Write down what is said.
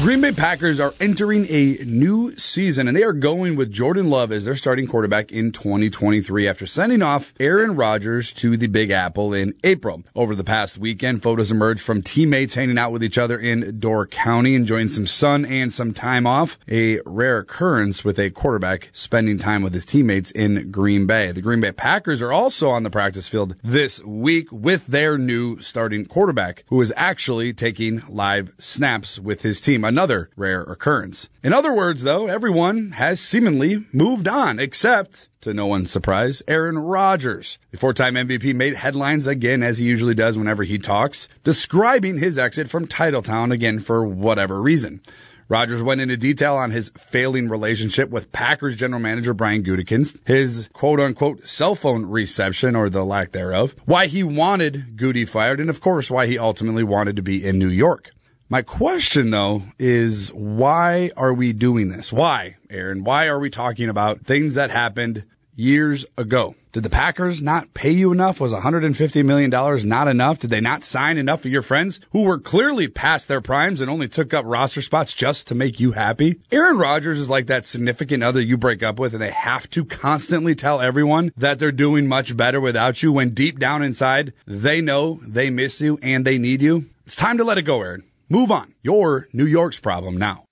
Green Bay Packers are entering a new season and they are going with Jordan Love as their starting quarterback in 2023 after sending off Aaron Rodgers to the Big Apple in April. Over the past weekend, photos emerged from teammates hanging out with each other in Door County, enjoying some sun and some time off, a rare occurrence with a quarterback spending time with his teammates in Green Bay. The Green Bay Packers are also on the practice field this week with their new starting quarterback, who is actually taking live snaps with his team another rare occurrence. In other words, though, everyone has seemingly moved on, except, to no one's surprise, Aaron Rodgers. The four-time MVP made headlines again, as he usually does whenever he talks, describing his exit from Titletown again for whatever reason. Rodgers went into detail on his failing relationship with Packers general manager Brian Gutekunst, his quote unquote cell phone reception or the lack thereof, why he wanted Gutey fired, and of course why he ultimately wanted to be in New York. My question though is why are we doing this? Why, Aaron? Why are we talking about things that happened years ago? Did the Packers not pay you enough? Was $150 million not enough? Did they not sign enough of your friends who were clearly past their primes and only took up roster spots just to make you happy? Aaron Rodgers is like that significant other you break up with and they have to constantly tell everyone that they're doing much better without you when deep down inside they know they miss you and they need you. It's time to let it go, Aaron. Move on. You're New York's problem now.